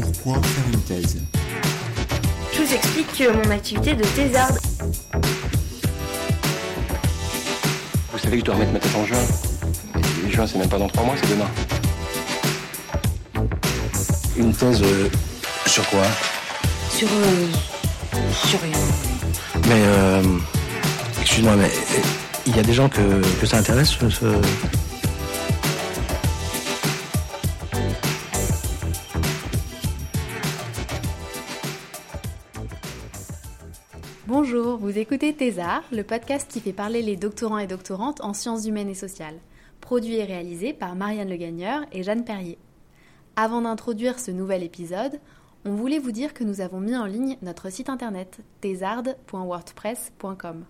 Pourquoi faire une thèse Je vous explique mon activité de thésarde. Vous savez que je dois remettre ma thèse en juin. Et juin, c'est même pas dans trois mois, c'est demain. Une thèse euh, sur quoi Sur. euh, sur rien. Mais euh, excuse-moi, mais euh, il y a des gens que, que ça intéresse ce- écoutez Thésard, le podcast qui fait parler les doctorants et doctorantes en sciences humaines et sociales, produit et réalisé par Marianne Le Gagneur et Jeanne Perrier. Avant d'introduire ce nouvel épisode, on voulait vous dire que nous avons mis en ligne notre site internet thésard.wordpress.com.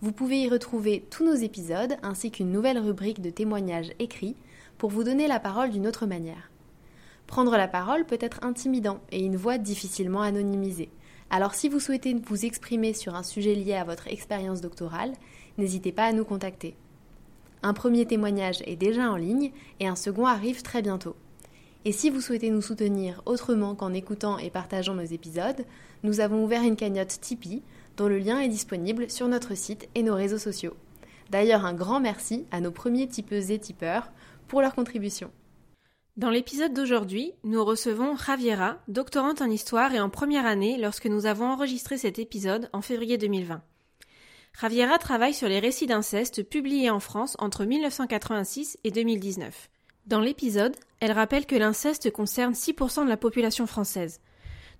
Vous pouvez y retrouver tous nos épisodes ainsi qu'une nouvelle rubrique de témoignages écrits pour vous donner la parole d'une autre manière. Prendre la parole peut être intimidant et une voix difficilement anonymisée. Alors si vous souhaitez vous exprimer sur un sujet lié à votre expérience doctorale, n'hésitez pas à nous contacter. Un premier témoignage est déjà en ligne et un second arrive très bientôt. Et si vous souhaitez nous soutenir autrement qu'en écoutant et partageant nos épisodes, nous avons ouvert une cagnotte Tipeee dont le lien est disponible sur notre site et nos réseaux sociaux. D'ailleurs, un grand merci à nos premiers tipeuses et tipeurs pour leur contribution. Dans l'épisode d'aujourd'hui, nous recevons Javiera, doctorante en histoire et en première année lorsque nous avons enregistré cet épisode en février 2020. Javiera travaille sur les récits d'inceste publiés en France entre 1986 et 2019. Dans l'épisode, elle rappelle que l'inceste concerne 6% de la population française.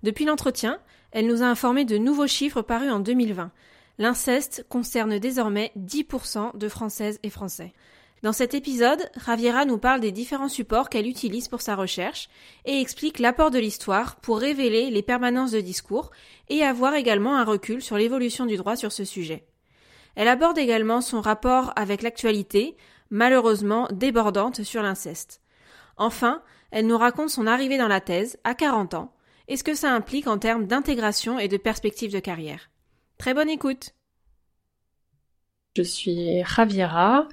Depuis l'entretien, elle nous a informé de nouveaux chiffres parus en 2020. L'inceste concerne désormais 10% de Françaises et Français. Dans cet épisode, Javiera nous parle des différents supports qu'elle utilise pour sa recherche et explique l'apport de l'histoire pour révéler les permanences de discours et avoir également un recul sur l'évolution du droit sur ce sujet. Elle aborde également son rapport avec l'actualité, malheureusement débordante sur l'inceste. Enfin, elle nous raconte son arrivée dans la thèse à 40 ans et ce que ça implique en termes d'intégration et de perspective de carrière. Très bonne écoute! Je suis Javiera,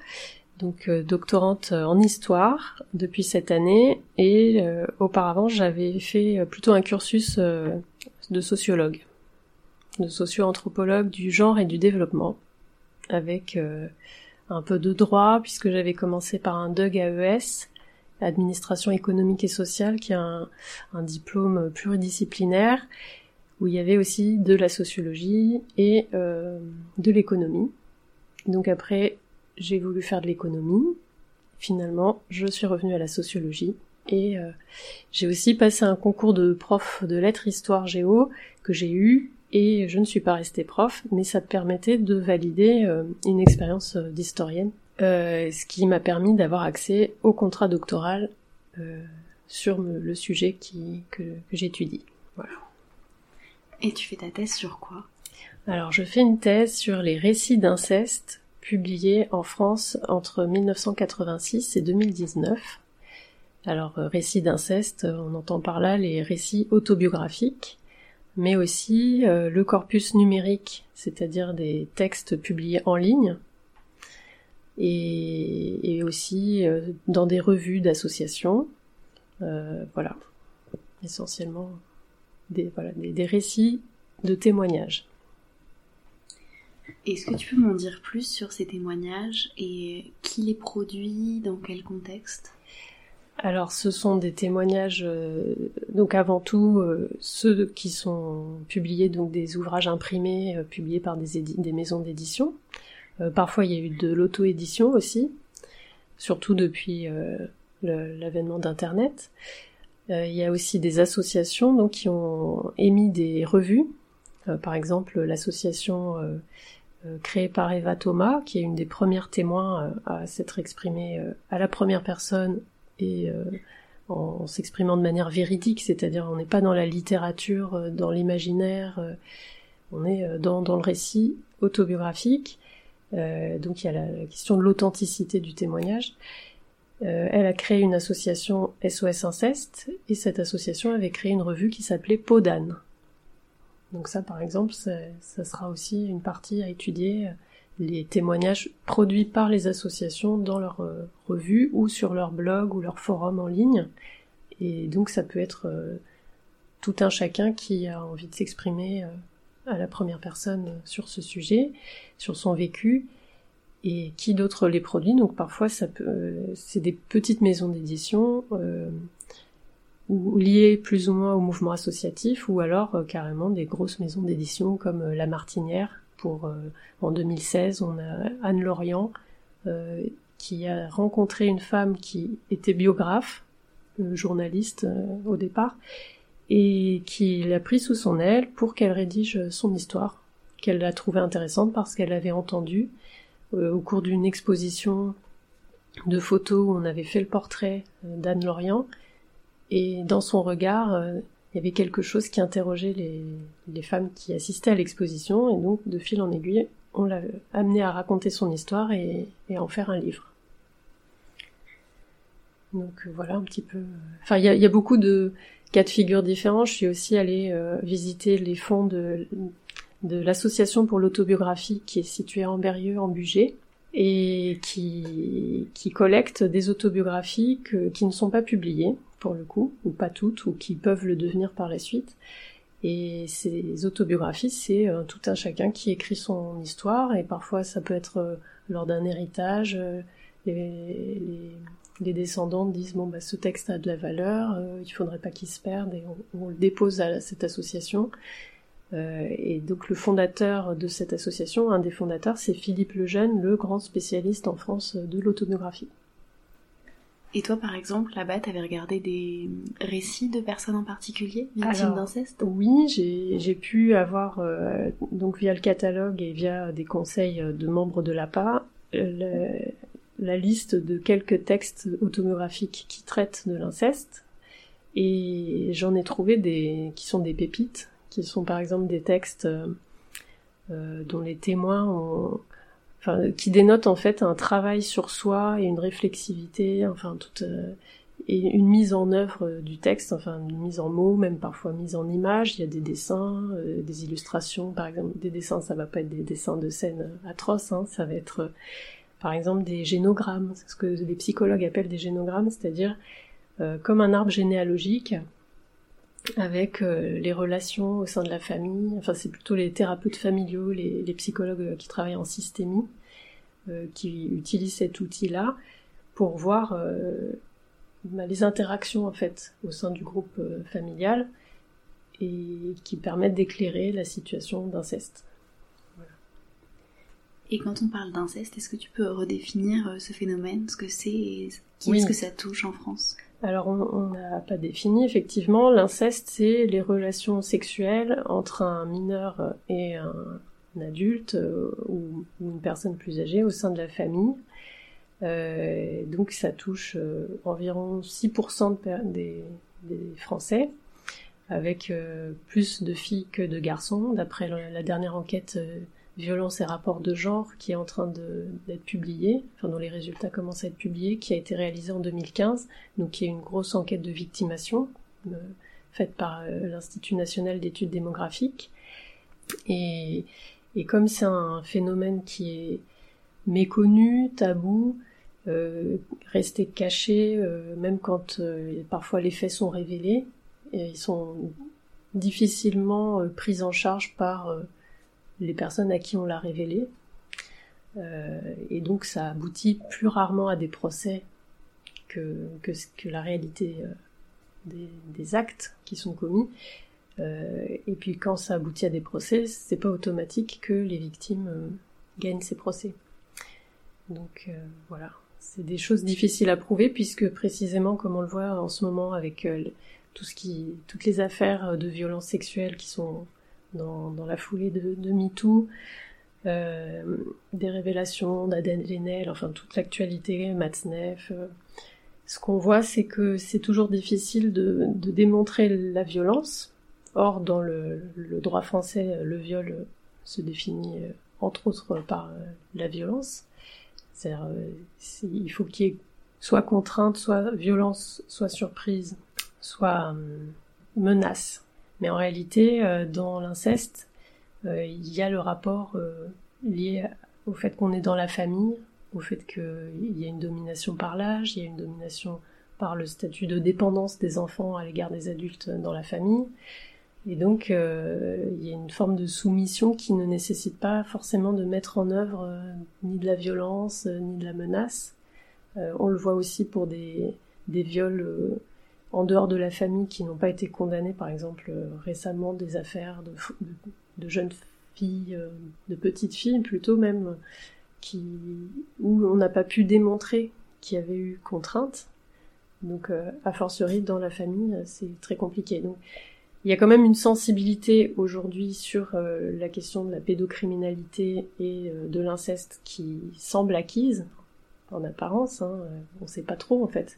donc euh, doctorante en histoire depuis cette année et euh, auparavant j'avais fait euh, plutôt un cursus euh, de sociologue, de socio-anthropologue du genre et du développement avec euh, un peu de droit puisque j'avais commencé par un DUG AES, administration économique et sociale qui est un, diplôme pluridisciplinaire où il y avait aussi de la sociologie et euh, de l'économie. Donc après, j'ai voulu faire de l'économie. Finalement, je suis revenue à la sociologie et euh, j'ai aussi passé un concours de prof de lettres histoire géo que j'ai eu et je ne suis pas restée prof, mais ça te permettait de valider euh, une expérience euh, d'historienne, euh, ce qui m'a permis d'avoir accès au contrat doctoral euh, sur le sujet qui, que, que j'étudie. Voilà. Et tu fais ta thèse sur quoi? Alors, je fais une thèse sur les récits d'inceste publiés en France entre 1986 et 2019. Alors, euh, récits d'inceste, euh, on entend par là les récits autobiographiques, mais aussi euh, le corpus numérique, c'est-à-dire des textes publiés en ligne, et, aussi dans des revues d'associations. Euh, voilà, essentiellement des, voilà, des récits de témoignages. Est-ce que tu peux m'en dire plus sur ces témoignages et qui les produit, dans quel contexte? Alors, ce sont des témoignages, euh, donc avant tout euh, ceux qui sont publiés, donc des ouvrages imprimés euh, publiés par des, des maisons d'édition. Parfois, il y a eu de l'auto-édition aussi, surtout depuis l'avènement d'Internet. Il y a aussi des associations donc qui ont émis des revues, par exemple l'association euh, créée par Eva Thomas, qui est une des premières témoins euh, à s'être exprimée euh, à la première personne et en, s'exprimant de manière véridique, c'est-à-dire on n'est pas dans la littérature, dans l'imaginaire, on est dans, dans le récit autobiographique. Donc il y a la, la question de l'authenticité du témoignage. Elle a créé une association SOS Inceste et cette association avait créé une revue qui s'appelait Peau d'âne. Donc ça, par exemple, ça, sera aussi une partie à étudier, euh, les témoignages produits par les associations dans leur euh, revue ou sur leur blog ou leur forum en ligne. Et donc ça peut être euh, tout un chacun qui a envie de s'exprimer à la première personne sur ce sujet, sur son vécu, et qui d'autre les produit. Donc parfois, ça peut, c'est des petites maisons d'édition ou liées plus ou moins au mouvement associatif, ou alors euh, carrément des grosses maisons d'édition comme euh, La Martinière. Pour euh, en 2016, on a Anne Lorient qui a rencontré une femme qui était biographe, journaliste au départ, et qui l'a pris sous son aile pour qu'elle rédige son histoire, qu'elle a trouvée intéressante parce qu'elle avait entendu euh, au cours d'une exposition de photos où on avait fait le portrait d'Anne Lorient, et dans son regard, euh, il y avait quelque chose qui interrogeait les, femmes qui assistaient à l'exposition, et donc de fil en aiguille, on l'a amené à raconter son histoire et, en faire un livre. Donc voilà un petit peu. Enfin, il y a, beaucoup de cas de figure différents. Je suis aussi allée visiter les fonds de l'association pour l'autobiographie qui est située à Amberieux en Bugey et qui collecte des autobiographies qui ne sont pas publiées pour le coup, ou pas toutes, ou qui peuvent le devenir par la suite. Et ces autobiographies, c'est euh, tout un chacun qui écrit son histoire, et parfois ça peut être euh, lors d'un héritage. Euh, les, descendants disent bon bah ce texte a de la valeur, il faudrait pas qu'il se perde, et on, on le dépose à cette association. Et donc le fondateur de cette association, un des fondateurs, c'est Philippe Lejeune, le grand spécialiste en France de l'autobiographie. Et toi, par exemple, là-bas, t'avais regardé des récits de personnes en particulier victimes d'inceste? Oui, j'ai pu avoir, euh, donc via le catalogue et via des conseils de membres de l'APA, euh, la liste de quelques textes autobiographiques qui traitent de l'inceste. Et j'en ai trouvé des qui sont des pépites qui sont par exemple des textes euh, dont les témoins ont, enfin, qui dénotent en fait un travail sur soi et une réflexivité, enfin toute euh, et une mise en œuvre du texte, enfin une mise en mots, même parfois mise en images. Il y a des dessins, des illustrations, par exemple des dessins. Ça va pas être des dessins de scènes atroces, hein, ça va être par exemple des génogrammes, ce que les psychologues appellent des génogrammes, c'est-à-dire comme un arbre généalogique avec euh, les relations au sein de la famille. Enfin, c'est plutôt les thérapeutes familiaux, les, psychologues euh, qui travaillent en systémie, euh, qui utilisent cet outil-là pour voir bah, les interactions en fait au sein du groupe familial et qui permettent d'éclairer la situation d'inceste. Et quand on parle d'inceste, est-ce que tu peux redéfinir ce phénomène, ce que c'est et qui est-ce que ça touche en France? Alors on n'a pas défini effectivement. L'inceste, c'est les relations sexuelles entre un mineur et un, adulte euh, ou, une personne plus âgée au sein de la famille. Euh, donc ça touche euh, environ 6% des, Français, avec plus de filles que de garçons, d'après la, dernière enquête violence et rapport de genre qui est en train d'être publié, enfin dont les résultats commencent à être publiés, qui a été réalisé en 2015, donc qui est une grosse enquête de victimation euh, faite par euh, l'Institut national d'études démographiques. Et, comme c'est un phénomène qui est méconnu, tabou, euh, resté caché, même quand parfois les faits sont révélés, et ils sont difficilement pris en charge par les personnes à qui on l'a révélé. Euh, et donc ça aboutit plus rarement à des procès que, la réalité euh, des, actes qui sont commis. Euh, et puis quand ça aboutit à des procès, c'est pas automatique que les victimes gagnent ces procès. Donc voilà, c'est des choses difficiles à prouver puisque précisément comme on le voit en ce moment avec tout ce qui, toutes les affaires de violences sexuelles qui sont dans, la foulée de, MeToo, euh, des révélations d'Aden Lenel, enfin toute l'actualité, Matzneff. Euh, ce qu'on voit, c'est que c'est toujours difficile de, démontrer la violence. Or, dans le, droit français, le viol se définit euh, entre autres par euh, la violence. C'est-à-dire, il faut qu'il y ait soit contrainte, soit violence, soit surprise, soit menace. Mais en réalité, euh, dans l'inceste, euh, il y a le rapport euh, lié au fait qu'on est dans la famille, au fait qu'il y a une domination par l'âge, il y a une domination par le statut de dépendance des enfants à l'égard des adultes dans la famille. Et donc, il y a une forme de soumission qui ne nécessite pas forcément de mettre en œuvre ni de la violence, ni de la menace. on le voit aussi pour des viols en dehors de la famille qui n'ont pas été condamnés, par exemple récemment des affaires de, jeunes filles, de petites filles plutôt même, qui, où on n'a pas pu démontrer qu'il y avait eu contrainte. Donc, a fortiori dans la famille, c'est très compliqué. Donc, il y a quand même une sensibilité aujourd'hui sur euh, la question de la pédocriminalité et euh, de l'inceste qui semble acquise, en apparence, hein, euh, on ne sait pas trop en fait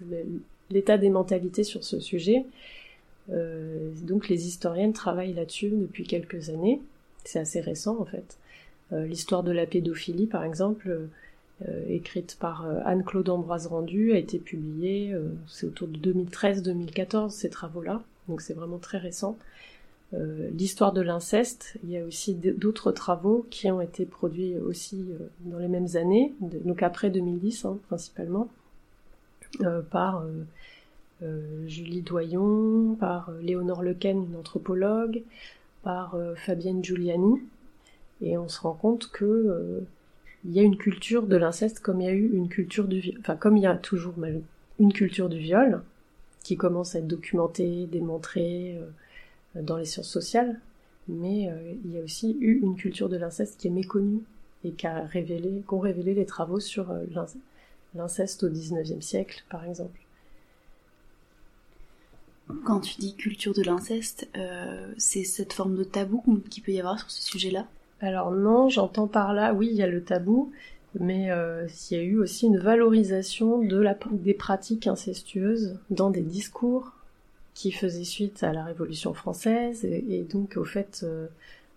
l'état des mentalités sur ce sujet. donc les historiennes travaillent là-dessus depuis quelques années, c'est assez récent en fait. L'histoire de la pédophilie par exemple, écrite par Anne-Claude Ambroise Rendu, a été publiée, c'est autour de 2013-2014 ces travaux-là donc c'est vraiment très récent. Euh, l'histoire de l'inceste, il y a aussi d'autres travaux qui ont été produits aussi euh, dans les mêmes années, donc après 2010 hein, principalement, euh, par Julie Doyon, par Léonore Lequen, une anthropologue, par Fabienne Giuliani, et on se rend compte que il y a une culture de l'inceste comme il y a eu une culture du enfin comme il y a toujours une culture du viol, qui commence à être documenté, démontré euh, dans les sciences sociales, mais euh, il y a aussi eu une culture de l'inceste qui est méconnue et qui a révélé, qu'ont révélé les travaux sur euh, l'inceste au XIXe siècle, par exemple. Quand tu dis culture de l'inceste, c'est cette forme de tabou qu'il peut y avoir sur ce sujet-là? Alors non, j'entends par là, oui, il y a le tabou, mais euh, il y a eu aussi une valorisation de la, des pratiques incestueuses dans des discours qui faisaient suite à la Révolution française et, donc au fait euh,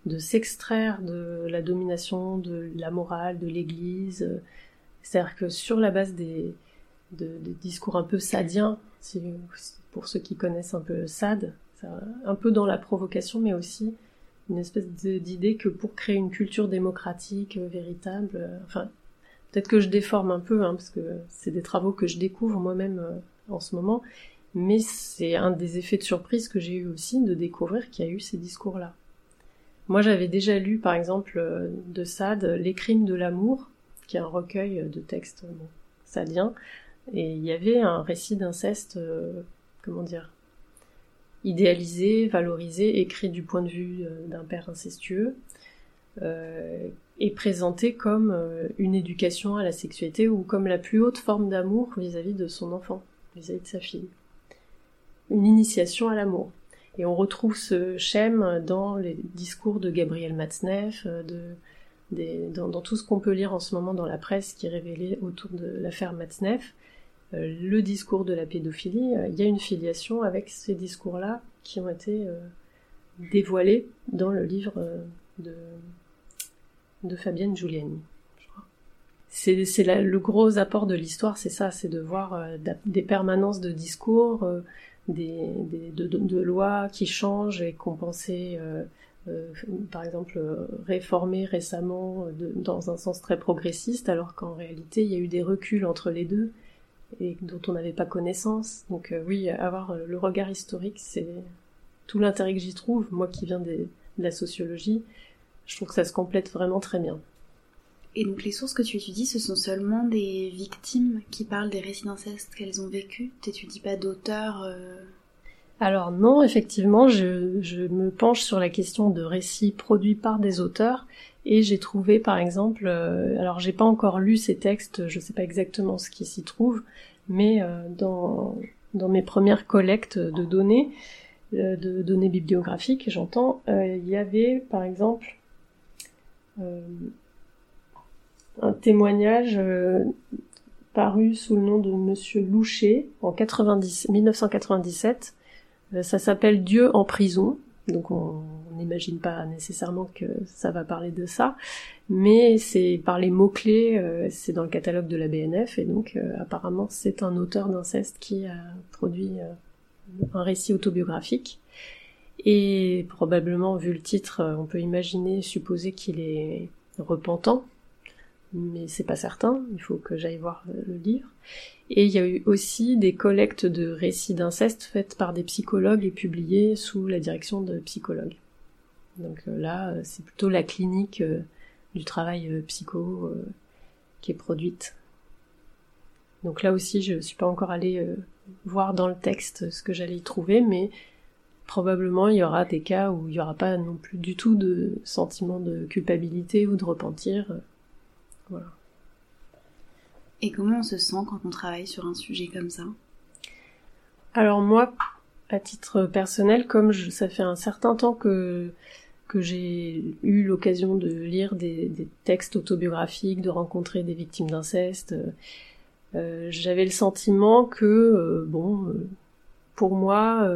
de s'extraire de la domination de la morale de l'Église. C'est-à-dire que sur la base des, discours un peu sadiens, pour ceux qui connaissent un peu Sade, un peu dans la provocation, mais aussi une espèce d'idée que pour créer une culture démocratique euh, véritable, enfin Peut-être que je déforme un peu, hein, parce que c'est des travaux que je découvre moi-même euh, en ce moment, mais c'est un des effets de surprise que j'ai eu aussi de découvrir qu'il y a eu ces discours-là. Moi, j'avais déjà lu, par exemple, euh, de Sade, Les crimes de l'amour, qui est un recueil de textes bon, sadiens, et il y avait un récit d'inceste, euh, comment dire, idéalisé, valorisé, écrit du point de vue d'un père incestueux, euh, est présenté comme euh, une éducation à la sexualité ou comme la plus haute forme d'amour vis-à-vis de son enfant, vis-à-vis de sa fille. Une initiation à l'amour. Et on retrouve ce schème dans les discours de Gabriel Matzneff, euh, de, dans, tout ce qu'on peut lire en ce moment dans la presse qui est révélé autour de l'affaire Matzneff. le discours de la pédophilie, il y a une filiation avec ces discours-là qui ont été dévoilés dans le livre de de Fabienne Giuliani. C'est le gros apport de l'histoire, c'est ça, c'est de voir euh, des permanences de discours, euh, des, de, lois qui changent et qu'on pensait, euh, par exemple, réformer récemment dans un sens très progressiste, alors qu'en réalité, il y a eu des reculs entre les deux et dont on n'avait pas connaissance. Donc oui, avoir le regard historique, c'est tout l'intérêt que j'y trouve, moi qui viens de la sociologie, je trouve que ça se complète vraiment très bien. Et donc les sources que tu étudies, ce sont seulement des victimes qui parlent des récits d'inceste qu'elles ont vécu Tu n'étudies pas d'auteurs euh Alors non, effectivement, je, me penche sur la question de récits produits par des auteurs et j'ai trouvé par exemple, euh, alors j'ai pas encore lu ces textes, je sais pas exactement ce qui s'y trouve, mais euh, dans, mes premières collectes de données, de données bibliographiques, j'entends, il y avait par exemple euh, un témoignage euh, paru sous le nom de Monsieur Loucher en 90, 1997. Euh, ça s'appelle Dieu en prison. Donc on n'imagine pas nécessairement que ça va parler de ça, mais c'est par les mots-clés, c'est dans le catalogue de la BNF, et donc apparemment c'est un auteur d'inceste qui a produit un récit autobiographique. Et probablement, vu le titre, euh, on peut imaginer, supposer qu'il est repentant mais c'est pas certain, il faut que j'aille voir le livre. Et il y a eu aussi des collectes de récits d'inceste faites par des psychologues et publiées sous la direction de psychologues. Donc là, c'est plutôt la clinique du travail psycho qui est produite. Donc là aussi, je suis pas encore allée voir dans le texte ce que j'allais y trouver, mais probablement il y aura des cas où il n'y aura pas non plus du tout de sentiment de culpabilité ou de repentir. Voilà. Et comment on se sent quand on travaille sur un sujet comme ça? Alors moi, à titre personnel, comme ça fait un certain temps que que j'ai eu l'occasion de lire des, textes autobiographiques, de rencontrer des victimes d'inceste, euh, j'avais le sentiment que euh, bon, euh, pour moi,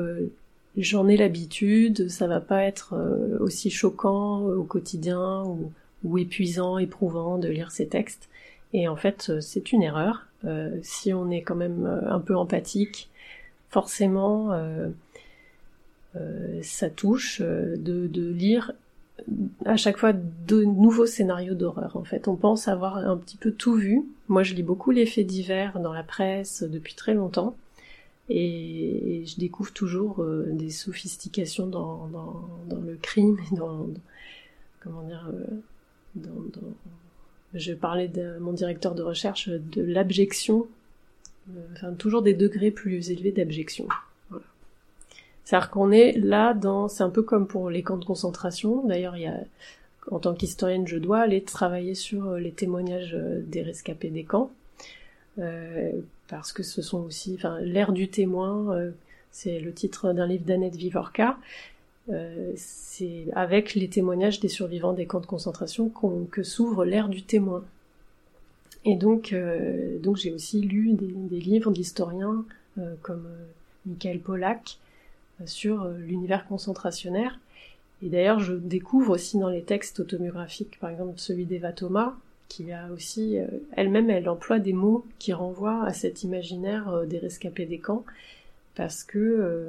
j'en ai l'habitude, ça va pas être aussi choquant au quotidien ou, épuisant, éprouvant de lire ces textes. Et en fait, euh, c'est une erreur. Euh, si on est quand même un peu empathique, forcément, ça touche de, lire à chaque fois de nouveaux scénarios d'horreur. En fait, on pense avoir un petit peu tout vu. Moi, je lis beaucoup les faits divers dans la presse depuis très longtemps. Et, je découvre toujours euh, des sophistications dans, le crime et dans, comment dire euh, je parlais de mon directeur de recherche de l'abjection euh, enfin toujours des degrés plus élevés d'abjection. C'est-à-dire qu'on est là dans c'est un peu comme pour les camps de concentration. D'ailleurs en tant qu'historienne je dois aller travailler sur les témoignages des rescapés des camps. Euh, parce que ce sont aussi, l'ère du témoin, euh, c'est le titre d'un livre d'Annette Vivorca. Euh, c'est avec les témoignages des survivants des camps de concentration que s'ouvre l'ère du témoin. Et donc, euh, donc j'ai aussi lu des, livres d'historiens euh, comme Michael Pollack sur l'univers concentrationnaire. Et d'ailleurs, je découvre aussi dans les textes autobiographiques, par exemple celui d'Eva Thomas, qui a aussi, elle-même, elle emploie des mots qui renvoient à cet imaginaire des rescapés des camps, parce que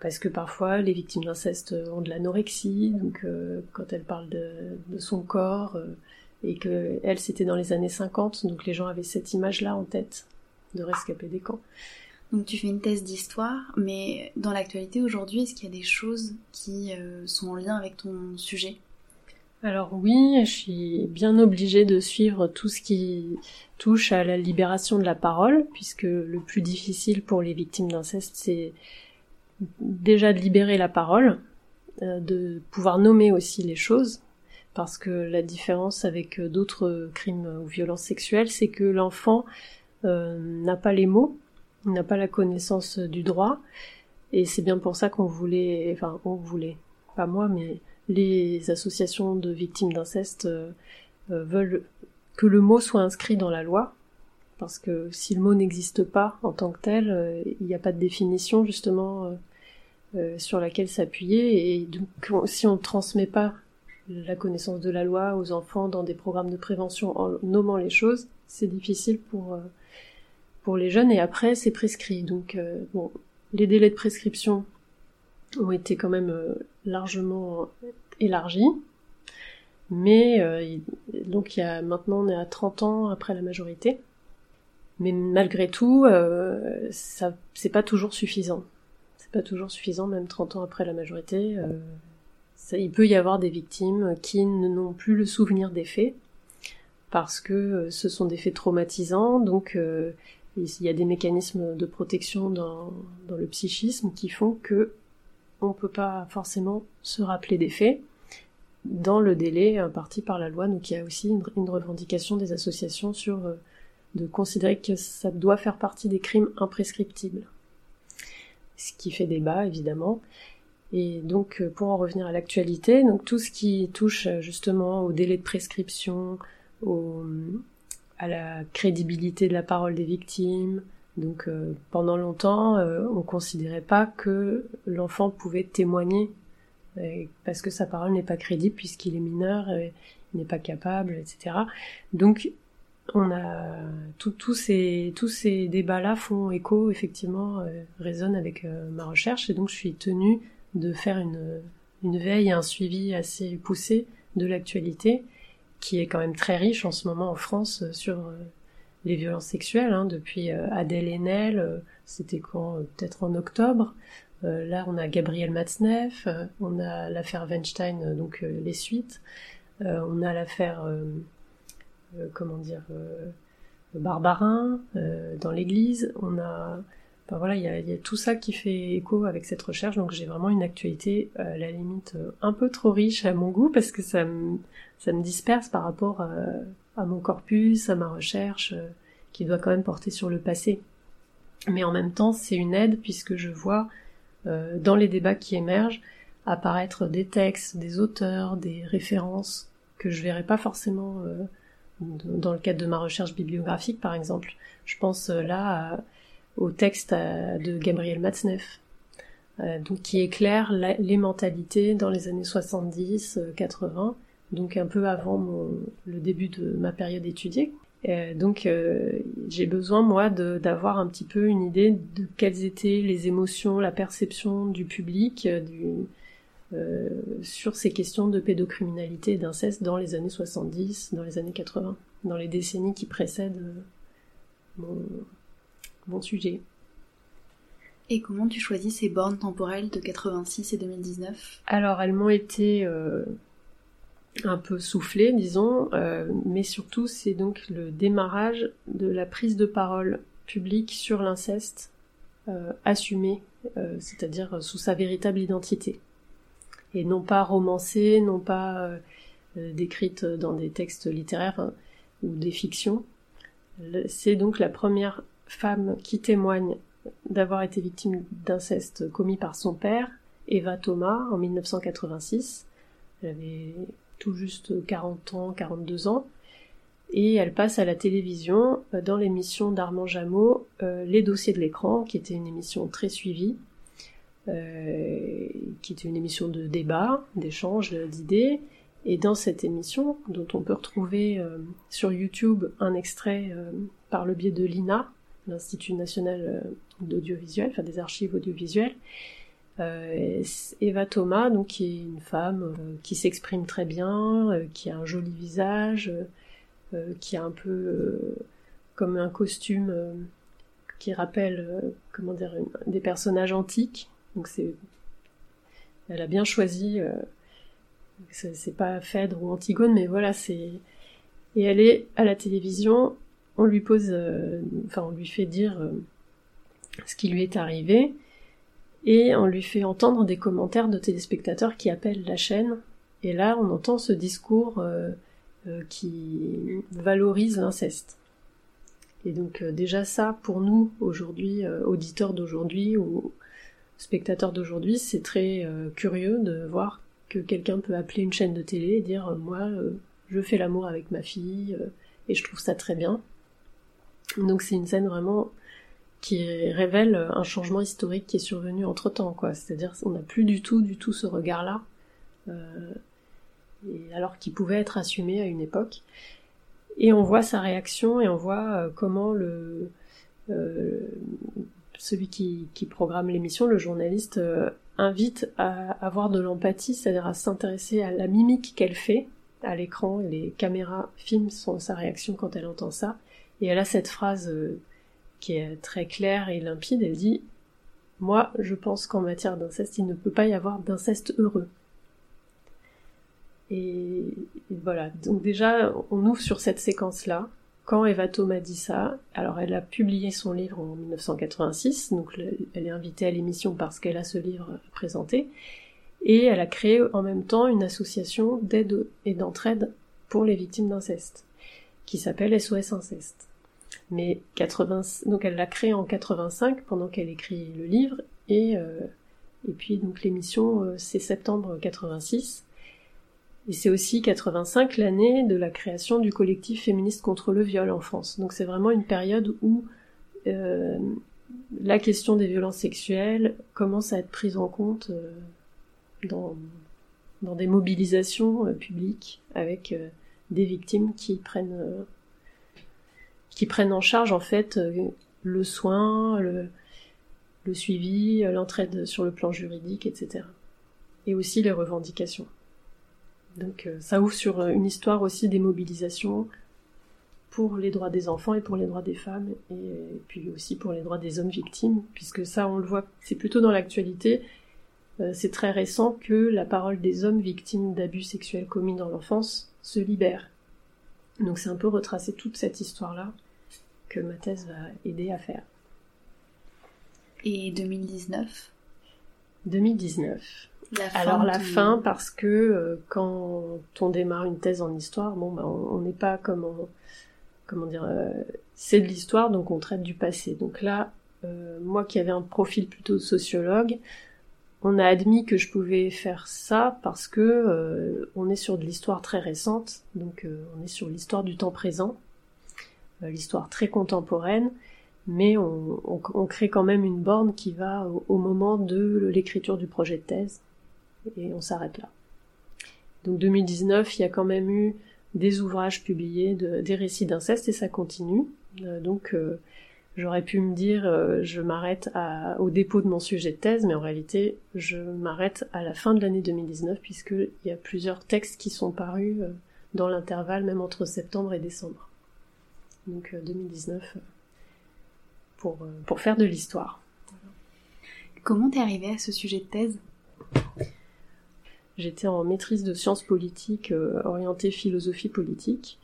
parce que parfois les victimes d'inceste ont de l'anorexie, donc quand elle parle de, de son corps et que elle c'était dans les années 50, donc les gens avaient cette image-là en tête de rescapés des camps. Donc tu fais une thèse d'histoire, mais dans l'actualité aujourd'hui, est-ce qu'il y a des choses qui sont en lien avec ton sujet? Alors oui, je suis bien obligée de suivre tout ce qui touche à la libération de la parole, puisque le plus difficile pour les victimes d'inceste, c'est déjà de libérer la parole, euh, de pouvoir nommer aussi les choses, parce que la différence avec d'autres crimes ou violences sexuelles, c'est que l'enfant euh, n'a pas les mots, n'a pas la connaissance du droit, et c'est bien pour ça qu'on voulait, enfin on voulait, pas moi, mais les associations de victimes d'inceste euh, euh, veulent que le mot soit inscrit dans la loi, parce que si le mot n'existe pas en tant que tel, euh, il n'y a pas de définition justement sur laquelle s'appuyer, et donc si on ne transmet pas la connaissance de la loi aux enfants dans des programmes de prévention en nommant les choses, c'est difficile pour pour les jeunes et après c'est prescrit. Donc bon, les délais de prescription ont été quand même largement élargi. Mais euh, donc il y a maintenant on est à 30 ans après la majorité. Mais malgré tout, euh, ça c'est pas toujours suffisant. C'est pas toujours suffisant, même 30 ans après la majorité. Euh, ça, il peut y avoir des victimes qui n'ont plus le souvenir des faits parce que ce sont des faits traumatisants, donc il y a des mécanismes de protection dans, le psychisme qui font que on peut pas forcément se rappeler des faits dans le délai imparti par la loi. Donc il y a aussi une, revendication des associations sur euh, de considérer que ça doit faire partie des crimes imprescriptibles. Ce qui fait débat évidemment. Et donc euh, pour en revenir à l'actualité, donc tout ce qui touche euh, justement au délai de prescription, à la crédibilité de la parole des victimes, donc euh, pendant longtemps, euh, on considérait pas que l'enfant pouvait témoigner parce que sa parole n'est pas crédible puisqu'il est mineur, il n'est pas capable, etc. Donc on a tous ces tous ces débats-là font écho effectivement résonnent avec ma recherche et donc je suis tenue de faire une une veille et un suivi assez poussé de l'actualité qui est quand même très riche en ce moment en France sur les violences sexuelles, hein, depuis Adèle Haenel, c'était quand Peut-être en octobre. là, on a Gabriel Matzneff, on a l'affaire Weinstein, donc les suites. on a l'affaire, comment dire, Barbarin dans l'Église. On a Enfin, voilà, il y a, y a, tout ça qui fait écho avec cette recherche, donc j'ai vraiment une actualité euh, à la limite euh, un peu trop riche à mon goût parce que ça me, ça me disperse par rapport à, euh, à mon corpus, à ma recherche, qui doit quand même porter sur le passé. Mais en même temps, c'est une aide puisque je vois dans les débats qui émergent apparaître des textes, des auteurs, des références que je verrais pas forcément dans le cadre de ma recherche bibliographique, par exemple. Je pense là à au texte euh, de Gabriel Matzneff, euh, donc qui éclaire les mentalités dans les années 70, 80, euh, donc un peu avant le début de ma période étudiée. donc j'ai besoin moi d'avoir un petit peu une idée de quelles étaient les émotions, la perception du public sur ces questions de pédocriminalité et d'inceste dans les années 70, dans les années 80, dans les décennies qui précèdent mon, bon sujet. Et comment tu choisis ces bornes temporelles de 86 et 2019 Alors elles m'ont été euh, un peu soufflées, disons, euh, mais surtout c'est donc le démarrage de la prise de parole publique sur l'inceste euh, assumé, c'est-à-dire sous sa véritable identité. Et non pas romancée, non pas décrite dans des textes littéraires ou des fictions. C'est donc la première femme qui témoigne d'avoir été victime d'inceste commis par son père, Eva Thomas, en 1986. Elle avait tout juste 40 ans, 42 ans. Et elle passe à la télévision euh, dans l'émission d'Armand Jameau, euh, Les dossiers de l'écran, qui était une émission très suivie, euh, qui était une émission de débat, d'échange d'idées. Et dans cette émission, dont on peut retrouver sur YouTube un extrait par le biais de l'INA, l'Institut national euh, d'audiovisuel, enfin des archives audiovisuelles. Euh, Eva Thomas, donc qui est une femme euh, qui s'exprime très bien, qui a un joli visage, qui a un peu comme un costume qui rappelle comment dire des personnages antiques. Donc elle a bien choisi c'est pas Phèdre ou Antigone mais voilà c'est et elle est à la télévision on lui pose, euh, enfin on lui fait dire euh, ce qui lui est arrivé, et on lui fait entendre des commentaires de téléspectateurs qui appellent la chaîne, et là on entend ce discours euh, qui valorise l'inceste. Et donc déjà ça, pour nous aujourd'hui, auditeurs d'aujourd'hui ou spectateurs d'aujourd'hui, c'est très curieux de voir que quelqu'un peut appeler une chaîne de télé et dire moi je fais l'amour avec ma fille et je trouve ça très bien. Donc c'est une scène vraiment qui révèle un changement historique qui est survenu entre temps, quoi. C'est-à-dire on n'a plus du tout, du tout ce regard-là, euh, alors qu'il pouvait être assumé à une époque. Et on voit sa réaction et on voit euh, comment le euh, celui qui, programme l'émission, le journaliste, invite à avoir de l'empathie, c'est-à-dire à s'intéresser à la mimique qu'elle fait à l'écran. Les caméras filment sa réaction quand elle entend ça et elle a cette phrase euh, qui est très claire et limpide, elle dit Moi, je pense qu'en matière d'inceste, il ne peut pas y avoir d'inceste heureux. Et, voilà, donc déjà, on ouvre sur cette séquence-là. Quand Eva Thomas dit ça, alors elle a publié son livre en 1986, donc elle est invitée à l'émission parce qu'elle a ce livre présenté, et elle a créé en même temps une association d'aide et d'entraide pour les victimes d'inceste qui s'appelle SOS Inceste. Mais 80, donc elle l'a créé en 85 pendant qu'elle écrit le livre et euh, et puis donc l'émission euh, c'est septembre 86 et c'est aussi 85 l'année de la création du collectif féministe contre le viol en France. Donc c'est vraiment une période où euh, la question des violences sexuelles commence à être prise en compte euh, dans, dans des mobilisations publiques avec des victimes qui prennent qui prennent en charge en fait euh, le soin, le suivi, l'entraide sur le plan juridique, etc. Et aussi les revendications. Donc ça ouvre sur une histoire aussi des mobilisations pour les droits des enfants et pour les droits des femmes, et puis aussi pour les droits des hommes victimes, puisque ça, on le voit, c'est plutôt dans l'actualité, euh, c'est très récent que la parole des hommes victimes d'abus sexuels commis dans l'enfance se libère. Donc c'est un peu retracer toute cette histoire-là que ma thèse va aider à faire. Et 2019 2019. Alors la fin parce que euh, quand on démarre une thèse en histoire, bon bah, on n'est pas comme en, comment dire, euh, c'est de l'histoire, donc on traite du passé. Donc là, euh, moi qui avais un profil plutôt sociologue, on a admis que je pouvais faire ça parce que euh, on est sur de l'histoire très récente, donc on est sur l'histoire du temps présent, l'histoire très contemporaine, mais on, crée quand même une borne qui va au moment de l'écriture du projet de thèse, et on s'arrête là. Donc 2019, il y a quand même eu des ouvrages publiés, des récits d'inceste, et ça continue. Euh, donc euh, j'aurais pu me dire euh, je m'arrête au dépôt de mon sujet de thèse, mais en réalité je m'arrête à la fin de l'année 2019 puisqu'il y a plusieurs textes qui sont parus dans l'intervalle, même entre septembre et décembre. Donc 2019 pour, pour faire de l'histoire. Comment t'es arrivé à ce sujet de thèse? J'étais en maîtrise de sciences politiques euh, orientée philosophie politique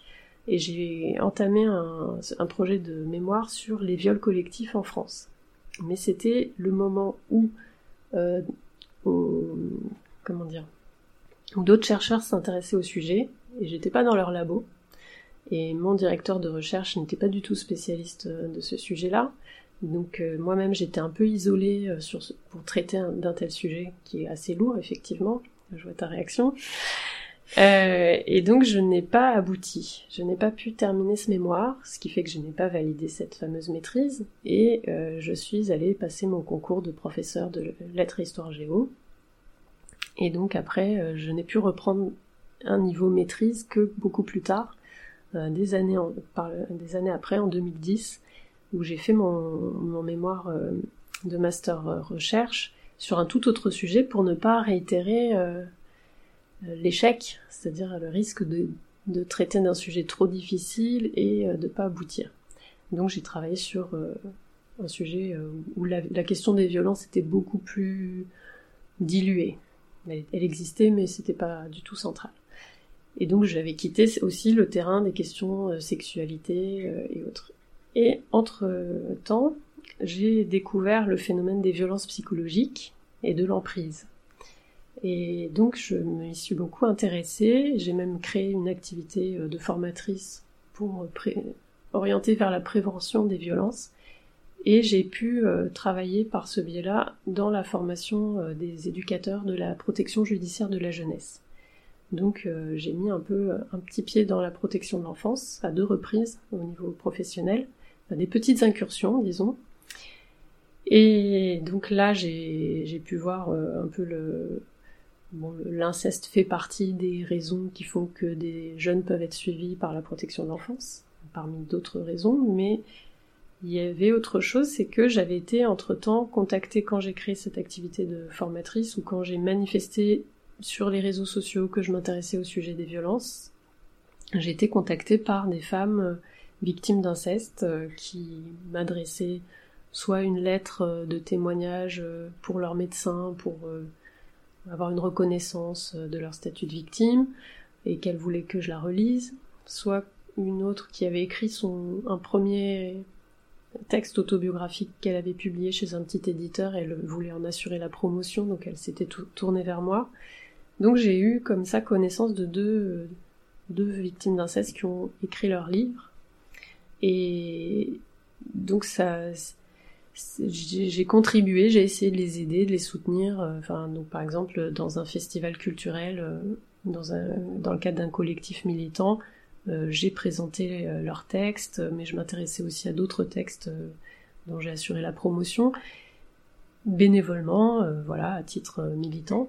et j'ai entamé un, projet de mémoire sur les viols collectifs en France. Mais c'était le moment où, euh, comment dire, d'autres chercheurs s'intéressaient au sujet et j'étais pas dans leur labo. Et mon directeur de recherche n'était pas du tout spécialiste euh, de ce sujet-là. Donc moi-même j'étais un peu isolée sur pour traiter d'un tel sujet qui est assez lourd effectivement je vois ta réaction. Euh, et donc je n'ai pas abouti, je n'ai pas pu terminer ce mémoire, ce qui fait que je n'ai pas validé cette fameuse maîtrise, et euh, je suis allée passer mon concours de professeur de lettres et histoire géo. Et donc après, euh, je n'ai pu reprendre un niveau maîtrise que beaucoup plus tard, des années, des années après, en 2010, où j'ai fait mon, mémoire de master recherche sur un tout autre sujet pour ne pas réitérer euh, euh, l'échec, c'est-à-dire le risque de, traiter d'un sujet trop difficile et euh, de pas aboutir. Donc j'ai travaillé sur un sujet où la, question des violences était beaucoup plus diluée. Elle, existait, mais c'était pas du tout central. Et donc j'avais quitté aussi le terrain des questions sexualité et autres. Et entre temps, j'ai découvert le phénomène des violences psychologiques et de l'emprise. Et donc je m'y suis beaucoup intéressée, j'ai même créé une activité euh, de formatrice pour orienter vers la prévention des violences et j'ai pu euh, travailler par ce biais-là dans la formation euh, des éducateurs de la protection judiciaire de la jeunesse. Donc j'ai mis un peu un petit pied dans la protection de l'enfance à deux reprises au niveau professionnel, des petites incursions disons, et donc là, j'ai pu voir euh, un peu le... Bon, l'inceste fait partie des raisons qui font que des jeunes peuvent être suivis par la protection de l'enfance, parmi d'autres raisons, mais il y avait autre chose, c'est que j'avais été entre-temps contactée quand j'ai créé cette activité de formatrice ou quand j'ai manifesté sur les réseaux sociaux que je m'intéressais au sujet des violences. J'ai été contactée par des femmes euh, victimes d'inceste euh, qui m'adressaient soit une lettre euh, de témoignage pour leur médecin, pour avoir une reconnaissance de leur statut de victime, et qu'elle voulait que je la relise, soit une autre qui avait écrit son un premier texte autobiographique qu'elle avait publié chez un petit éditeur, elle voulait en assurer la promotion, donc elle s'était tournée vers moi. Donc j'ai eu comme ça connaissance de deux, deux victimes d'inceste qui ont écrit leur livre. Et donc ça, j'ai contribué, j'ai essayé de les aider, de les soutenir. Euh, enfin, donc par exemple dans un festival culturel, euh, dans, un, dans le cadre d'un collectif militant, euh, j'ai présenté leurs textes, mais je m'intéressais aussi à d'autres textes dont j'ai assuré la promotion bénévolement, voilà, à titre militant.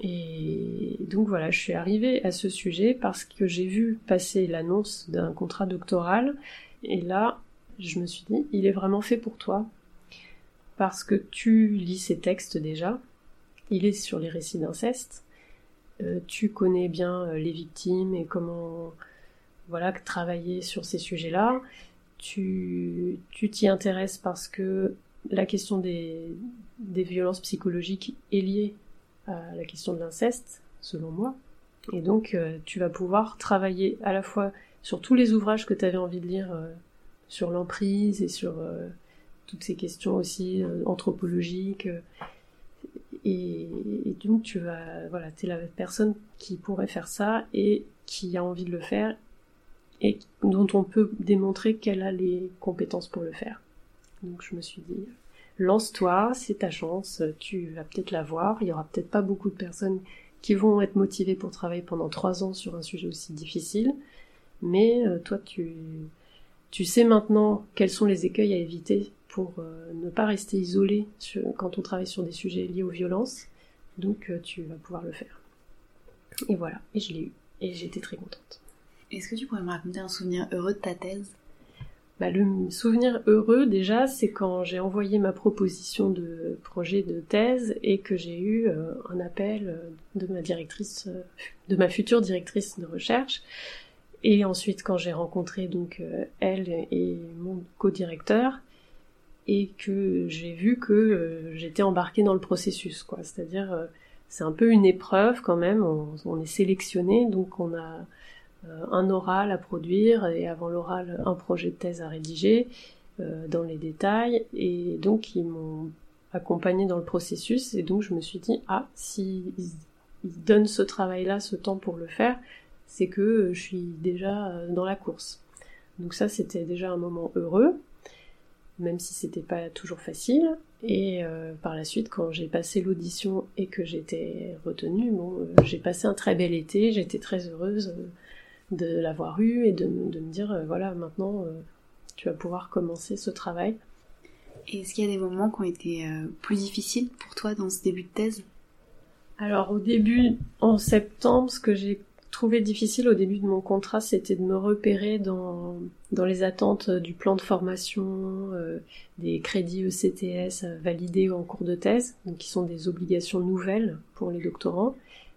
Et donc voilà, je suis arrivée à ce sujet parce que j'ai vu passer l'annonce d'un contrat doctoral, et là, je me suis dit, il est vraiment fait pour toi. Parce que tu lis ces textes déjà, il est sur les récits d'inceste, tu connais bien les victimes et comment voilà travailler sur ces sujets-là. Tu t'y intéresses parce que la question des, des violences psychologiques est liée à la question de l'inceste, selon moi. Et donc, euh, tu vas pouvoir travailler à la fois sur tous les ouvrages que tu avais envie de lire euh, sur l'emprise et sur euh, toutes ces questions aussi anthropologiques. Et, et, donc, tu vas, voilà, es la personne qui pourrait faire ça et qui a envie de le faire et dont on peut démontrer qu'elle a les compétences pour le faire. Donc, je me suis dit, lance-toi, c'est ta chance, tu vas peut-être la voir. Il y aura peut-être pas beaucoup de personnes qui vont être motivées pour travailler pendant trois ans sur un sujet aussi difficile, mais euh, toi, tu, tu sais maintenant quels sont les écueils à éviter pour euh, ne pas rester isolé quand on travaille sur des sujets liés aux violences. Donc, euh, tu vas pouvoir le faire. Et voilà, et je l'ai eu, et j'étais très contente. Est-ce que tu pourrais me raconter un souvenir heureux de ta thèse? Bah, le souvenir heureux déjà, c'est quand j'ai envoyé ma proposition de projet de thèse et que j'ai eu euh, un appel euh, de ma directrice, euh, de ma future directrice de recherche. Et ensuite quand j'ai rencontré donc elle et mon co-directeur et que j'ai vu que j'étais embarquée dans le processus, quoi. C'est-à-dire, c'est un peu une épreuve quand même. On, on est sélectionné, donc on a un oral à produire et avant l'oral un projet de thèse à rédiger euh, dans les détails. Et donc ils m'ont accompagné dans le processus. Et donc je me suis dit ah si ils donnent ce travail là ce temps pour le faire c'est que je suis déjà euh, dans la course. Donc ça c'était déjà un moment heureux même si c'était pas toujours facile. Et par la suite quand j'ai passé l'audition et que j'étais retenue bon j'ai passé un très bel été j'étais très heureuse de l'avoir eu et de, de, me dire, euh, voilà, maintenant, euh, tu vas pouvoir commencer ce travail. Est-ce qu'il y a des moments qui ont été euh, plus difficiles pour toi dans ce début de thèse? Alors au début, en septembre, ce que j'ai trouvé difficile au début de mon contrat, c'était de me repérer dans, dans les attentes du plan de formation, des crédits ECTS validés en cours de thèse, donc qui sont des obligations nouvelles pour les doctorants.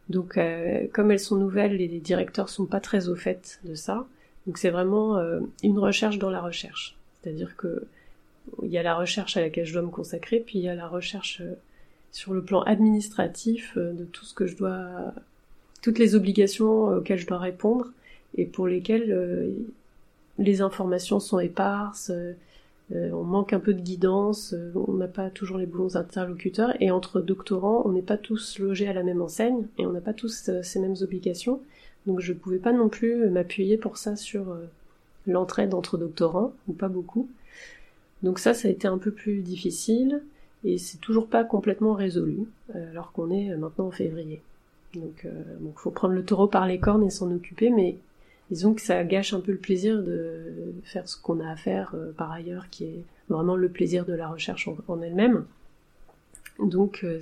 Donc, euh, comme elles sont nouvelles, les directeurs sont pas très au fait de ça. Donc, c'est vraiment euh, une recherche dans la recherche. C'est-à-dire que il y a la recherche à laquelle je dois me consacrer, puis il y a la recherche euh, sur le plan administratif de tout ce que je dois, toutes les obligations auxquelles je dois répondre et pour lesquelles les informations sont éparses, euh, on manque un peu de guidance, euh, on n'a pas toujours les bons interlocuteurs, et entre doctorants, on n'est pas tous logés à la même enseigne, et on n'a pas tous euh, ces mêmes obligations, donc je ne pouvais pas non plus m'appuyer pour ça sur l'entraide entre doctorants, ou pas beaucoup. Donc ça, ça a été un peu plus difficile, et c'est toujours pas complètement résolu, alors qu'on est maintenant en février. Donc il faut prendre le taureau par les cornes et s'en occuper, mais disons que ça gâche un peu le plaisir de faire ce qu'on a à faire euh, par ailleurs, qui est vraiment le plaisir de la recherche en, elle-même. Donc, euh,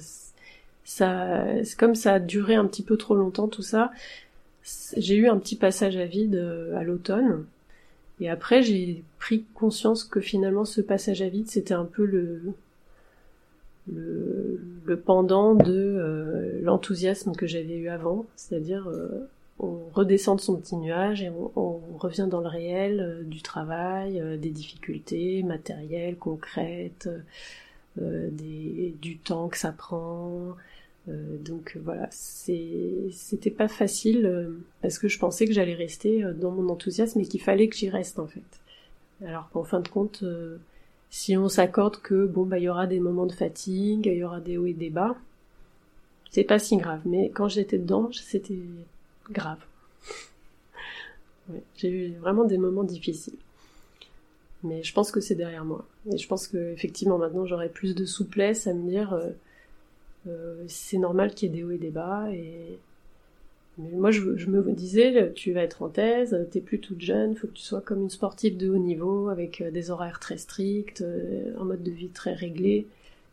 ça, comme ça a duré un petit peu trop longtemps tout ça, j'ai eu un petit passage à vide euh, à l'automne. Et après, j'ai pris conscience que finalement, ce passage à vide, c'était un peu le, le, pendant de l'enthousiasme que j'avais eu avant, c'est-à-dire on redescend de son petit nuage et on, revient dans le réel euh, du travail, euh, des difficultés matérielles, concrètes, euh, des, du temps que ça prend. donc voilà, c'était pas facile parce que je pensais que j'allais rester dans mon enthousiasme et qu'il fallait que j'y reste en fait. Alors qu'en fin de compte, si on s'accorde que bon bah il y aura des moments de fatigue, il y aura des hauts et des bas, c'est pas si grave. Mais quand j'étais dedans, c'était grave. j'ai eu vraiment des moments difficiles. Mais je pense que c'est derrière moi. Et je pense que effectivement maintenant j'aurai plus de souplesse à me dire euh, euh, c'est normal qu'il y ait des hauts et des bas. Moi je, me disais tu vas être en thèse, t'es plus toute jeune, faut que tu sois comme une sportive de haut niveau avec euh, des horaires très stricts, un mode de vie très réglé.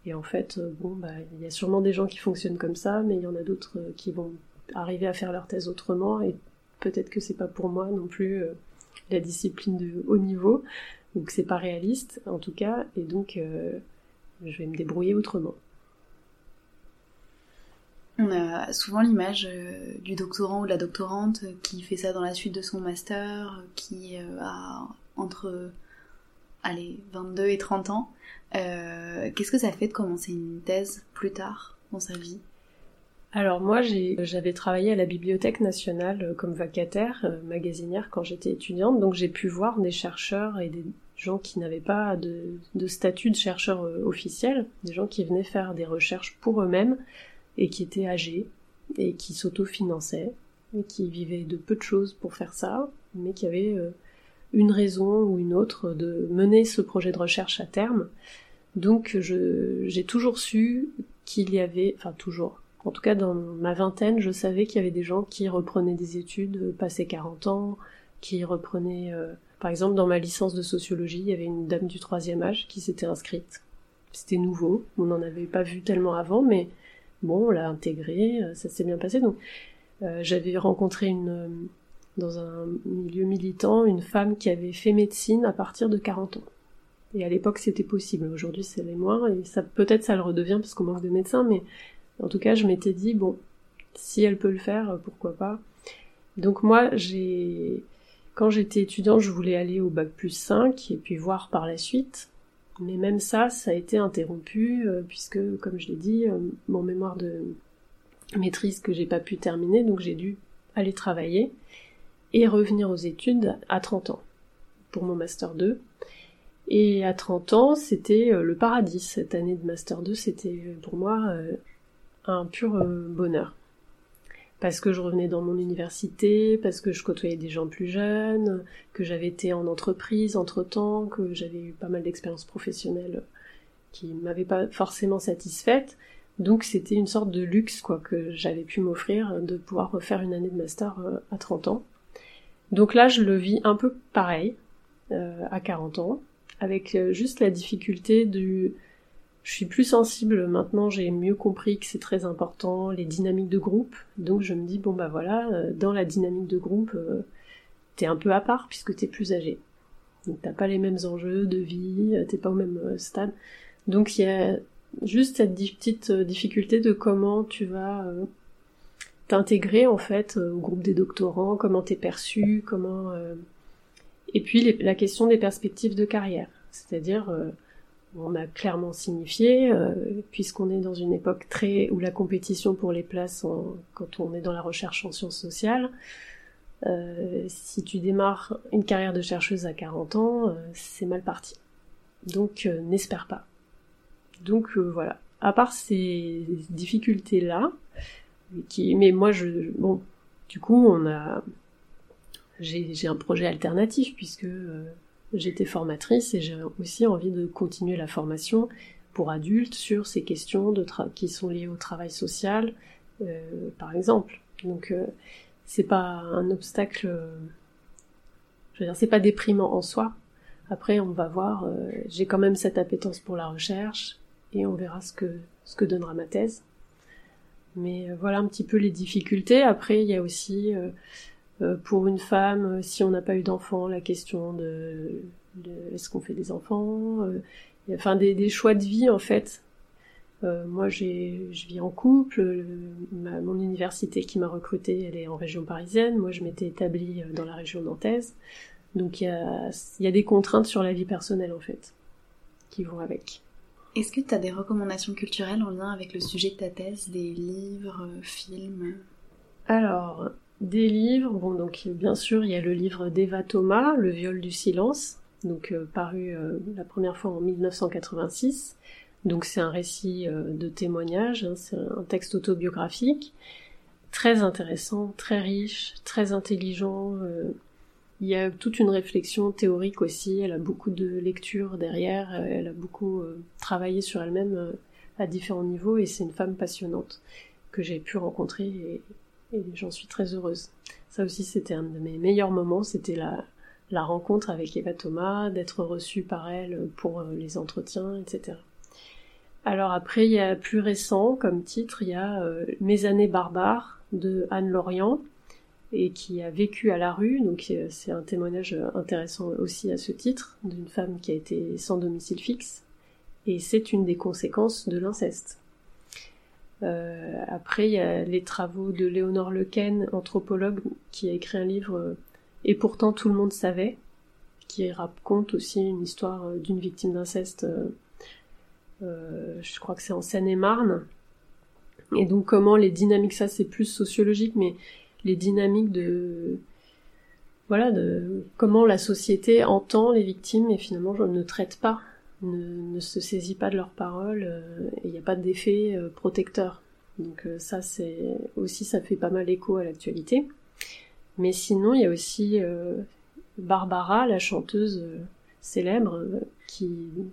Et en fait, bon, bah, il y a sûrement des gens qui fonctionnent comme ça, mais il y en a d'autres qui vont arriver à faire leur thèse autrement et peut-être que c'est pas pour moi non plus euh, la discipline de haut niveau ou que c'est pas réaliste en tout cas et donc euh, je vais me débrouiller autrement. On a souvent l'image du doctorant ou de la doctorante qui fait ça dans la suite de son master, qui a entre allez, 22 et 30 ans. Qu'est-ce que ça fait de commencer une thèse plus tard dans sa vie? Alors moi, j'avais travaillé à la Bibliothèque nationale euh, comme vacataire, euh, magasinière quand j'étais étudiante, donc j'ai pu voir des chercheurs et des gens qui n'avaient pas de, statut de chercheur euh, officiel, des gens qui venaient faire des recherches pour eux-mêmes et qui étaient âgés et qui s'autofinançaient et qui vivaient de peu de choses pour faire ça, mais qui avaient une raison ou une autre de mener ce projet de recherche à terme. Donc j'ai toujours su qu'il y avait, enfin toujours, en tout cas, dans ma vingtaine, je savais qu'il y avait des gens qui reprenaient des études euh, passé 40 ans, qui reprenaient... Euh, par exemple, dans ma licence de sociologie, il y avait une dame du troisième âge qui s'était inscrite. C'était nouveau, on n'en avait pas vu tellement avant, mais bon, on l'a intégré, euh, ça s'est bien passé. Donc, j'avais rencontré une, dans un milieu militant une femme qui avait fait médecine à partir de 40 ans. Et à l'époque, c'était possible. Aujourd'hui, c'est les moins, et ça peut-être ça le redevient parce qu'on manque de médecins, mais en tout cas, je m'étais dit, bon, si elle peut le faire, pourquoi pas. Donc moi, j'ai, quand j'étais étudiante, je voulais aller au bac plus 5 et puis voir par la suite. Mais même ça, ça a été interrompu euh, puisque, comme je l'ai dit, euh, mon mémoire de maîtrise que j'ai pas pu terminer, donc j'ai dû aller travailler et revenir aux études à 30 ans pour mon master 2. Et à 30 ans, c'était euh, le paradis. Cette année de master 2, c'était pour moi un pur euh, bonheur. Parce que je revenais dans mon université, parce que je côtoyais des gens plus jeunes, que j'avais été en entreprise entre-temps, que j'avais eu pas mal d'expériences professionnelles qui m'avaient pas forcément satisfaite. Donc c'était une sorte de luxe quoi que j'avais pu m'offrir de pouvoir refaire une année de master euh, à 30 ans. Donc là je le vis un peu pareil euh, à 40 ans avec juste la difficulté du je suis plus sensible maintenant, j'ai mieux compris que c'est très important, les dynamiques de groupe. Donc je me dis, bon bah voilà, euh, dans la dynamique de groupe, euh, t'es un peu à part puisque t'es plus âgé. Donc t'as pas les mêmes enjeux de vie, euh, t'es pas au même stade. Donc il y a juste cette petite difficulté de comment tu vas t'intégrer en fait au groupe des doctorants, comment t'es perçu, comment... Et puis la question des perspectives de carrière. C'est-à-dire on a clairement signifié, euh, puisqu'on est dans une époque très où la compétition pour les places, quand on est dans la recherche en sciences sociales, euh, si tu démarres une carrière de chercheuse à 40 ans, euh, c'est mal parti. Donc n'espère pas. Donc voilà. À part ces difficultés là, qui, mais moi je, bon, du coup on a, j'ai un projet alternatif puisque j'étais formatrice et j'ai aussi envie de continuer la formation pour adultes sur ces questions qui sont liées au travail social, euh, par exemple. Donc euh, c'est pas un obstacle, euh, je veux dire, c'est pas déprimant en soi. Après, on va voir. Euh, j'ai quand même cette appétence pour la recherche et on verra ce que ce que donnera ma thèse. Mais voilà un petit peu les difficultés. Après, il y a aussi euh, pour une femme, euh, si on n'a pas eu d'enfants, la question de, est-ce qu'on fait des enfants, euh, enfin des, choix de vie en fait. moi, j'ai, je vis en couple. mon université qui m'a recrutée, elle est en région parisienne. Moi, je m'étais établie dans la région nantaise. Donc, il y a, y a des contraintes sur la vie personnelle en fait, qui vont avec. Est-ce que tu as des recommandations culturelles en lien avec le sujet de ta thèse, des livres, films? Alors, des livres, bon donc bien sûr il y a le livre d'Eva Thomas, Le viol du silence, donc euh, paru euh, la première fois en 1986. Donc c'est un récit euh, de témoignage, hein, c'est un texte autobiographique, très intéressant, très riche, très intelligent. il y a toute une réflexion théorique aussi, elle a beaucoup de lectures derrière, elle a beaucoup travaillé sur elle-même à différents niveaux et c'est une femme passionnante que j'ai pu rencontrer et j'en suis très heureuse. Ça aussi, c'était un de mes meilleurs moments, c'était la, rencontre avec Eva Thomas, d'être reçue par elle pour euh, les entretiens, etc. Alors après, il y a plus récent comme titre, il y a euh, Mes années barbares de Anne Lorient et qui a vécu à la rue, donc c'est un témoignage intéressant aussi à ce titre d'une femme qui a été sans domicile fixe et c'est une des conséquences de l'inceste. Après, il y a les travaux de Léonore Lequen, anthropologue, qui a écrit un livre Et pourtant tout le monde savait, qui raconte aussi une histoire d'une victime d'inceste. je crois que c'est en Seine-et-Marne. Et donc comment les dynamiques, ça c'est plus sociologique, mais les dynamiques de voilà de comment la société entend les victimes et finalement ne traite pas, ne, se saisit pas de leurs paroles euh, et il n'y a pas d'effet euh, protecteur. Donc euh, ça c'est aussi ça fait pas mal écho à l'actualité. Mais sinon il y a aussi Barbara, la chanteuse célèbre, qui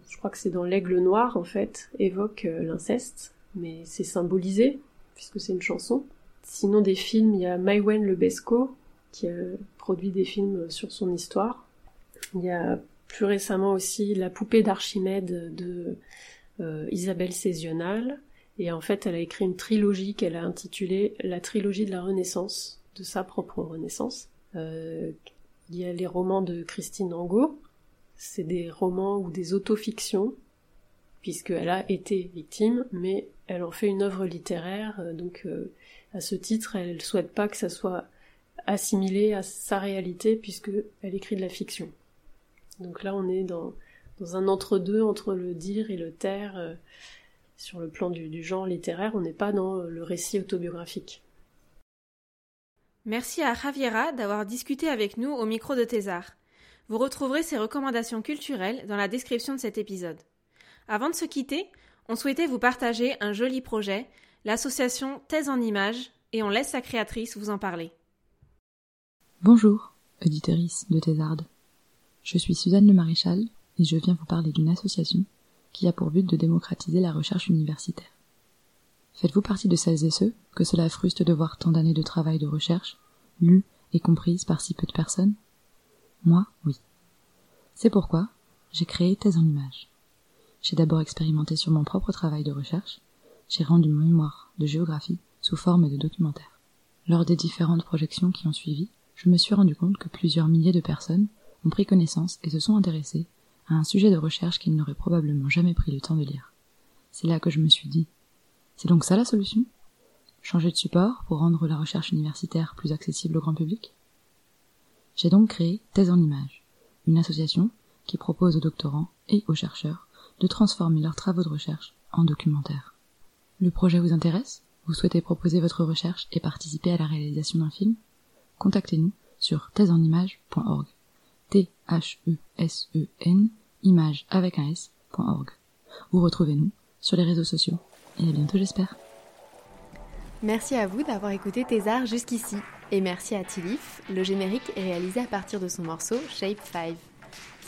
je crois que c'est dans l'Aigle Noir en fait évoque l'inceste, mais c'est symbolisé puisque c'est une chanson. Sinon, des films, il y a Maïwen Lebesco, qui a produit des films sur son histoire. Il y a plus récemment aussi La poupée d'Archimède de euh, Isabelle Césional. Et en fait, elle a écrit une trilogie qu'elle a intitulée La trilogie de la Renaissance, de sa propre Renaissance. Euh, il y a les romans de Christine Angot. C'est des romans ou des autofictions, puisqu'elle a été victime, mais elle en fait une œuvre littéraire, euh, donc à ce titre, elle ne souhaite pas que ça soit assimilé à sa réalité puisque elle écrit de la fiction. Donc là, on est dans, dans un entre-deux entre le dire et le taire euh, sur le plan du, du genre littéraire. On n'est pas dans le récit autobiographique. Merci à Javiera d'avoir discuté avec nous au micro de Thésar. Vous retrouverez ses recommandations culturelles dans la description de cet épisode. Avant de se quitter, on souhaitait vous partager un joli projet l'association Thèse en Images, et on laisse sa créatrice vous en parler. Bonjour, auditrice de Thésarde. Je suis Suzanne Le Maréchal et je viens vous parler d'une association qui a pour but de démocratiser la recherche universitaire. Faites-vous partie de celles et ceux que cela fruste de voir tant d'années de travail de recherche, lues et comprises par si peu de personnes? Moi, oui. C'est pourquoi j'ai créé Thèse en Images. J'ai d'abord expérimenté sur mon propre travail de recherche, j'ai rendu mon mémoire de géographie sous forme de documentaire. Lors des différentes projections qui ont suivi, je me suis rendu compte que plusieurs milliers de personnes ont pris connaissance et se sont intéressées à un sujet de recherche qu'ils n'auraient probablement jamais pris le temps de lire. C'est là que je me suis dit, c'est donc ça la solution? Changer de support pour rendre la recherche universitaire plus accessible au grand public? J'ai donc créé Thèse en Images, une association qui propose aux doctorants et aux chercheurs de transformer leurs travaux de recherche en documentaires. Le projet vous intéresse? Vous souhaitez proposer votre recherche et participer à la réalisation d'un film? Contactez-nous sur thèseenimage.org. T-H-E-S-E-N, image avec un S.org. Vous retrouvez-nous sur les réseaux sociaux. Et à bientôt, j'espère. Merci à vous d'avoir écouté Thésar jusqu'ici. Et merci à Tilif, le générique est réalisé à partir de son morceau Shape 5.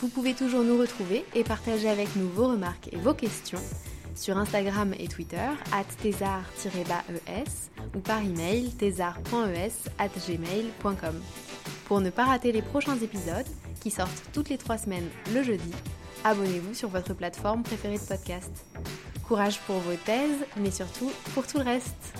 Vous pouvez toujours nous retrouver et partager avec nous vos remarques et vos questions sur Instagram et Twitter, at thésar-es ou par email thésar.es at gmail.com. Pour ne pas rater les prochains épisodes, qui sortent toutes les trois semaines le jeudi, abonnez-vous sur votre plateforme préférée de podcast. Courage pour vos thèses, mais surtout pour tout le reste.